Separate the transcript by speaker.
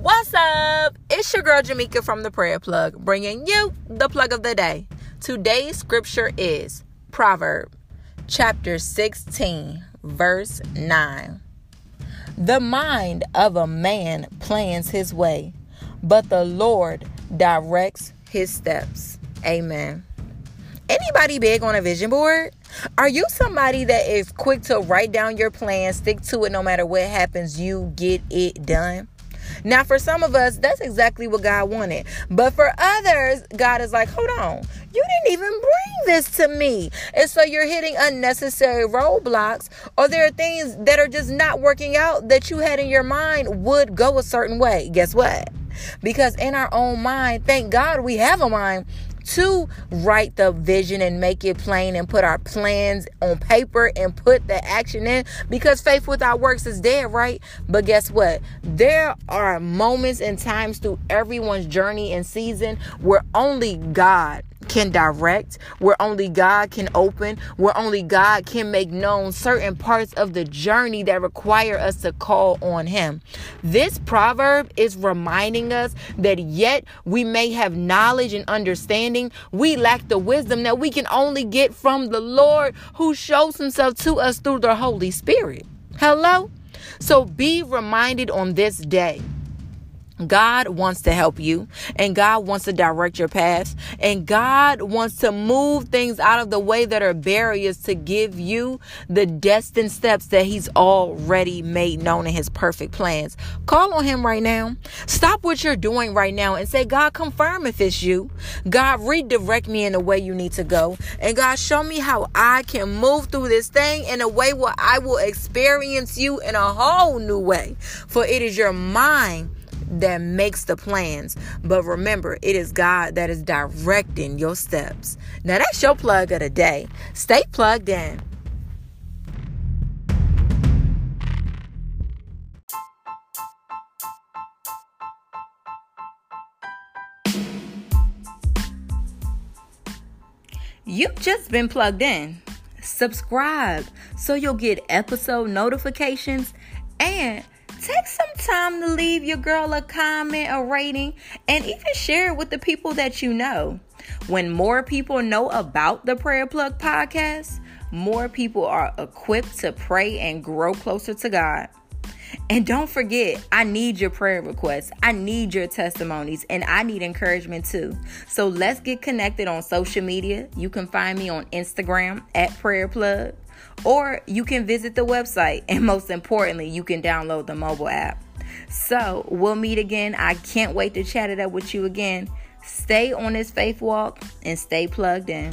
Speaker 1: What's up? It's your girl Jamaica from the Prayer Plug, bringing you the plug of the day. Today's scripture is Proverb chapter 16, verse 9. The mind of a man plans his way, but the Lord directs his steps. Amen. Anybody big on a vision board? Are you somebody that is quick to write down your plan, stick to it no matter what happens, you get it done? Now, for some of us, that's exactly what God wanted. But for others, God is like, hold on, you didn't even bring this to me. And so you're hitting unnecessary roadblocks, or there are things that are just not working out that you had in your mind would go a certain way. Guess what? Because in our own mind, thank God we have a mind to write the vision and make it plain and put our plans on paper and put the action in because faith without works is dead, right? But guess what? There are moments and times through everyone's journey and season where only God can direct, where only God can open, where only God can make known certain parts of the journey that require us to call on Him. This proverb is reminding us that yet we may have knowledge and understanding, we lack the wisdom that we can only get from the Lord who shows Himself to us through the Holy Spirit. Hello? So be reminded on this day God wants to help you and God wants to direct your path and God wants to move things out of the way that are barriers to give you the destined steps that he's already made known in his perfect plans. Call on him right now. Stop what you're doing right now and say, God, confirm if it's you. God, redirect me in the way you need to go. And God, show me how I can move through this thing in a way where I will experience you in a whole new way. For it is your mind that makes the plans. But remember, it is God that is directing your steps. Now, that's your plug of the day. Stay plugged in. You've just been plugged in. Subscribe so you'll get episode notifications and take some time to leave your girl a comment, a rating, and even share it with the people that you know. When more people know about the Prayer Plug podcast, more people are equipped to pray and grow closer to God. And don't forget, I need your prayer requests. I need your testimonies and I need encouragement too. So let's get connected on social media. You can find me on Instagram at Prayer Plug or you can visit the website. And most importantly, you can download the mobile app. So we'll meet again. I can't wait to chat it up with you again. Stay on this faith walk and stay plugged in.